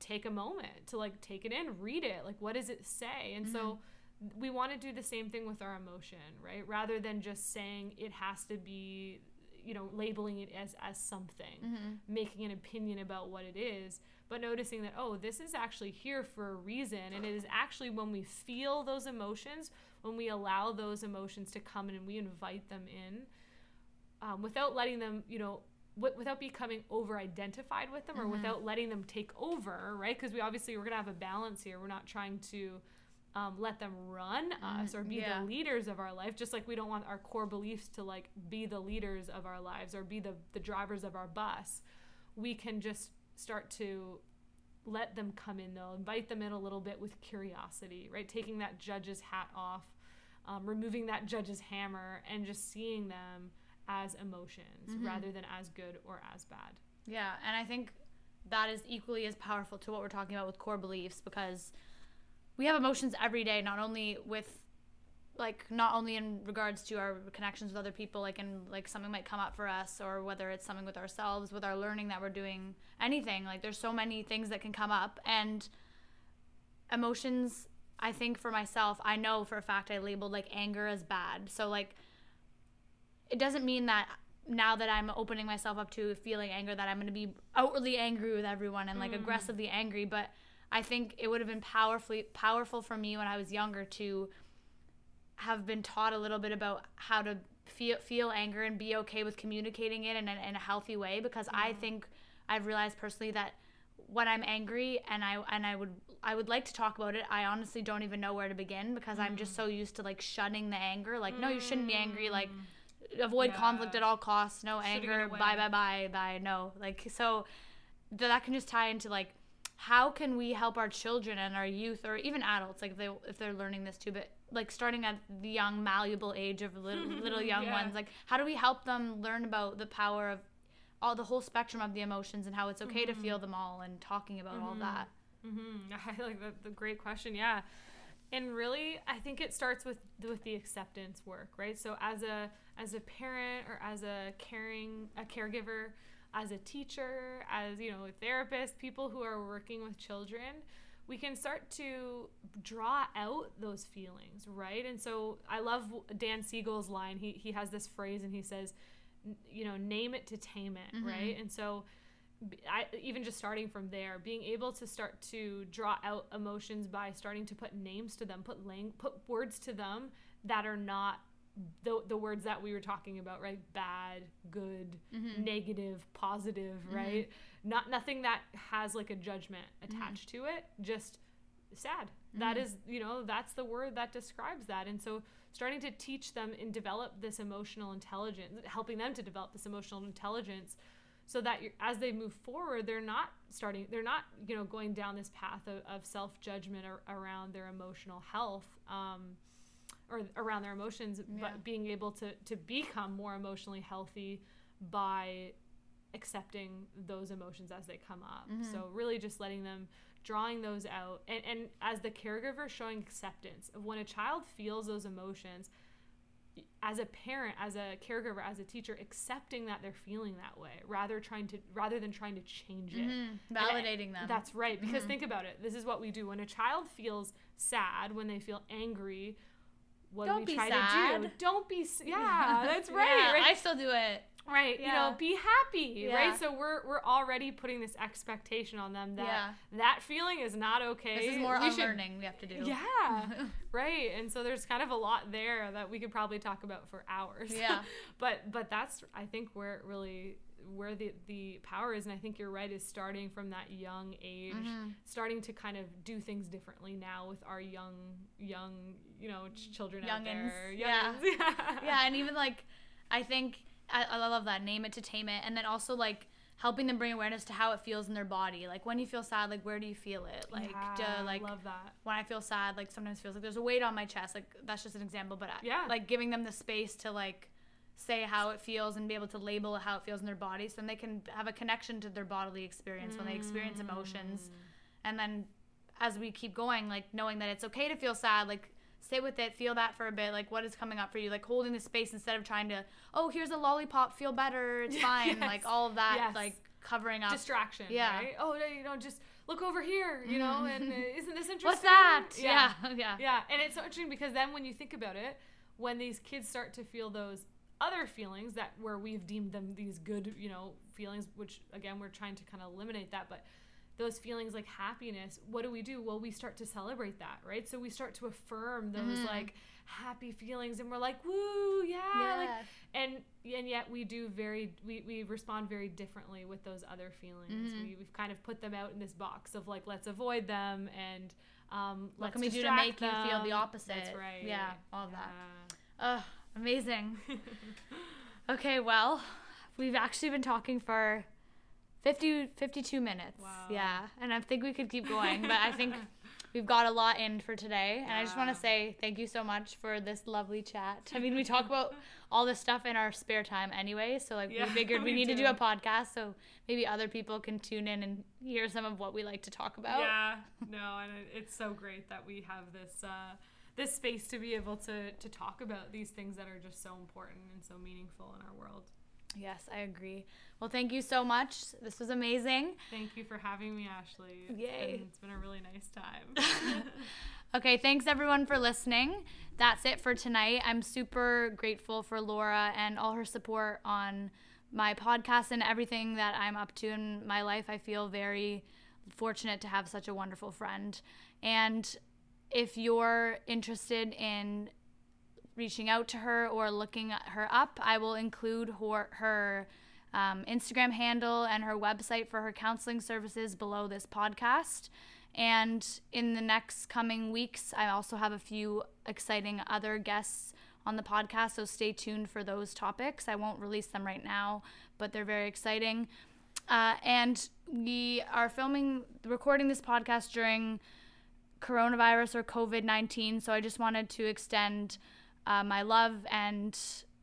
[SPEAKER 2] take a moment to like take it in read it. Like what does it say? And so we want to do the same thing with our emotion right? Rather than just saying it has to be you know labeling it as as something
[SPEAKER 1] Mm-hmm.
[SPEAKER 2] making an opinion about what it is but noticing that oh this is actually here for a reason. And it is actually when we feel those emotions when we allow those emotions to come in and we invite them in um, without letting them you know w- without becoming over identified with them or without letting them take over right? Because we obviously we're gonna have a balance here. We're not trying to um, let them run us or be
[SPEAKER 1] yeah.
[SPEAKER 2] the leaders of our life just like we don't want our core beliefs to like be the leaders of our lives or be the, the drivers of our bus. We can just start to let them come in though invite them in a little bit with curiosity right? Taking that judge's hat off um, removing that judge's hammer and just seeing them as emotions rather than as good or as bad.
[SPEAKER 1] Yeah, and I think that is equally as powerful to what we're talking about with core beliefs because we have emotions every day, not only with like not only in regards to our connections with other people, like in like something might come up for us, or whether it's something with ourselves, with our learning that we're doing, anything. Like there's so many things that can come up, and emotions. I think for myself, I know for a fact I labeled like anger as bad. So like it doesn't mean that now that I'm opening myself up to feeling anger that I'm going to be outwardly angry with everyone and like mm. aggressively angry, but I think it would have been powerfully powerful for me when I was younger to have been taught a little bit about how to feel feel anger and be okay with communicating it in a, in a healthy way because I think I've realized personally that when I'm angry and I and I would I would like to talk about it, I honestly don't even know where to begin because I'm just so used to like shunning the anger. Like, no, you shouldn't be angry. Like, avoid
[SPEAKER 2] Yeah.
[SPEAKER 1] conflict at all costs. No
[SPEAKER 2] it
[SPEAKER 1] anger. Bye bye bye bye. No, like so that can just tie into like how can we help our children and our youth or even adults like if they if they're learning this too but like starting at the young malleable age of little, little young
[SPEAKER 2] Yeah.
[SPEAKER 1] ones like how do we help them learn about the power of all the whole spectrum of the emotions and how it's okay to feel them all and talking about all that
[SPEAKER 2] Mm-hmm. I like that. The great question. Yeah, and really, I think it starts with with the acceptance work, right? So as a as a parent or as a caring a caregiver, as a teacher, as you know, a therapist, people who are working with children, we can start to draw out those feelings, right? And so I love Dan Siegel's line. He he has this phrase, and he says, you know, name it to tame it, mm-hmm. right? And so I, even just starting from there, being able to start to draw out emotions by starting to put names to them, put lang- put words to them that are not the, the words that we were talking about, right? Bad, good, mm-hmm. negative, positive, mm-hmm. right? Not nothing that has like a judgment mm-hmm. attached to it. Just sad. That is, you know, that's the word that describes that. And so starting to teach them and develop this emotional intelligence, helping them to develop this emotional intelligence so that as they move forward, they're not starting, they're not, you know, going down this path of, of self judgment ar- around their emotional health. Um, or around their emotions,
[SPEAKER 1] Yeah.
[SPEAKER 2] but being able to, to become more emotionally healthy by accepting those emotions as they come up. So really just letting them drawing those out and, and as the caregiver showing acceptance of when a child feels those emotions as a parent as a caregiver as a teacher accepting that they're feeling that way rather trying to rather than trying to change it
[SPEAKER 1] Mm-hmm. Validating them.
[SPEAKER 2] that's right because think about it this is what we do when a child feels sad when they feel angry what
[SPEAKER 1] Don't
[SPEAKER 2] we try
[SPEAKER 1] sad.
[SPEAKER 2] to do don't be yeah that's right,
[SPEAKER 1] Yeah,
[SPEAKER 2] right
[SPEAKER 1] I still do it.
[SPEAKER 2] right you know be happy
[SPEAKER 1] Yeah.
[SPEAKER 2] right so we're we're already putting this expectation on them that
[SPEAKER 1] Yeah.
[SPEAKER 2] that feeling is not okay
[SPEAKER 1] This is more
[SPEAKER 2] We should-
[SPEAKER 1] unlearning we have to do.
[SPEAKER 2] yeah right and so there's kind of a lot there that we could probably talk about for hours
[SPEAKER 1] Yeah.
[SPEAKER 2] but but that's i think where it really where the the power is and i think you're right is starting from that young age
[SPEAKER 1] Mm-hmm.
[SPEAKER 2] starting to kind of do things differently now with our young young you know ch- children out there
[SPEAKER 1] Yeah.
[SPEAKER 2] Youngins, yeah
[SPEAKER 1] yeah, and even like I think I, I love that name it to tame it, and then also like helping them bring awareness to how it feels in their body. Like when you feel sad, like where do you feel it? Like
[SPEAKER 2] yeah,
[SPEAKER 1] do, like
[SPEAKER 2] love that
[SPEAKER 1] when I feel sad, like sometimes feels like there's a weight on my chest. Like that's just an example, but I-
[SPEAKER 2] Yeah.
[SPEAKER 1] like giving them the space to like say how it feels and be able to label how it feels in their body, so then they can have a connection to their bodily experience when they experience emotions,
[SPEAKER 2] Mm.
[SPEAKER 1] and then as we keep going, like knowing that it's okay to feel sad, like sit with it, feel that for a bit, like what is coming up for you, like holding the space instead of trying to, oh, here's a lollipop, feel better, it's fine,
[SPEAKER 2] Yes.
[SPEAKER 1] like all of that,
[SPEAKER 2] Yes.
[SPEAKER 1] like covering up.
[SPEAKER 2] distraction
[SPEAKER 1] Yeah.
[SPEAKER 2] right oh you know just look over here you know and uh, isn't this interesting
[SPEAKER 1] What's that? Yeah, yeah.
[SPEAKER 2] Yeah, and it's so interesting because then when you think about it, when these kids start to feel those other feelings that where we've deemed them these good, you know, feelings, which again we're trying to kind of eliminate that, but those feelings like happiness, what do we do? Well, we start to celebrate that, right? So we start to affirm those like happy feelings, and we're like, "Woo, yeah!" Like, and and yet we do very we, we respond very differently with those other feelings.
[SPEAKER 1] Mm-hmm.
[SPEAKER 2] We, we've kind of put them out in this box of like, let's avoid them and um,
[SPEAKER 1] What
[SPEAKER 2] let's
[SPEAKER 1] can we do to make you feel the opposite?
[SPEAKER 2] That's right.
[SPEAKER 1] Yeah, all of that. Ugh, amazing. okay, well, we've actually been talking for 50, 52 minutes.
[SPEAKER 2] Wow.
[SPEAKER 1] Yeah, and I think we could keep going, but I think we've got a lot in for today. And I just want to say thank you so much for this lovely chat. I mean, we talk about all this stuff in our spare time anyway, so like
[SPEAKER 2] Yeah,
[SPEAKER 1] we figured we,
[SPEAKER 2] we
[SPEAKER 1] need to do
[SPEAKER 2] do.
[SPEAKER 1] a podcast so maybe other people can tune in and hear some of what we like to talk about.
[SPEAKER 2] Yeah, no, and it's so great that we have this uh, this space to be able to to talk about these things that are just so important and so meaningful in our world.
[SPEAKER 1] Yes, I agree. Well, thank you so much. This was amazing.
[SPEAKER 2] Thank you for having me, Ashley.
[SPEAKER 1] Yay.
[SPEAKER 2] been- it's been a really nice time.
[SPEAKER 1] Okay, thanks everyone for listening. That's it for tonight. I'm super grateful for Laura and all her support on my podcast and everything that I'm up to in my life. I feel very fortunate to have such a wonderful friend. And if you're interested in reaching out to her or looking her up, I will include her, her um, Instagram handle and her website for her counseling services below this podcast. And in the next coming weeks, I also have a few exciting other guests on the podcast, so stay tuned for those topics. I won't release them right now, but they're very exciting. Uh, and we are filming, recording this podcast during coronavirus or COVID 19. So I just wanted to extend uh, my love and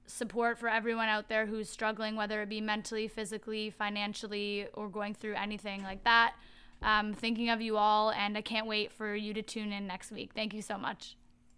[SPEAKER 1] support for everyone out there who's struggling, whether it be mentally, physically, financially, or going through anything like that. Um, thinking of you all, and I can't wait for you to tune in next week. Thank you so much.